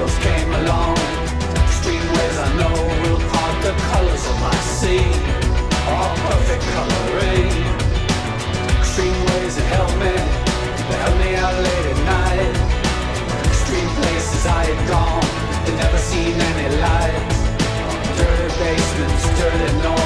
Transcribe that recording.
windows came along. Streetways I know will part the colors of my sea. All perfect coloring. Streetways that help me, they help me out late at night. Stream places I had gone, they never seen any light. Dirty basements, dirty noise.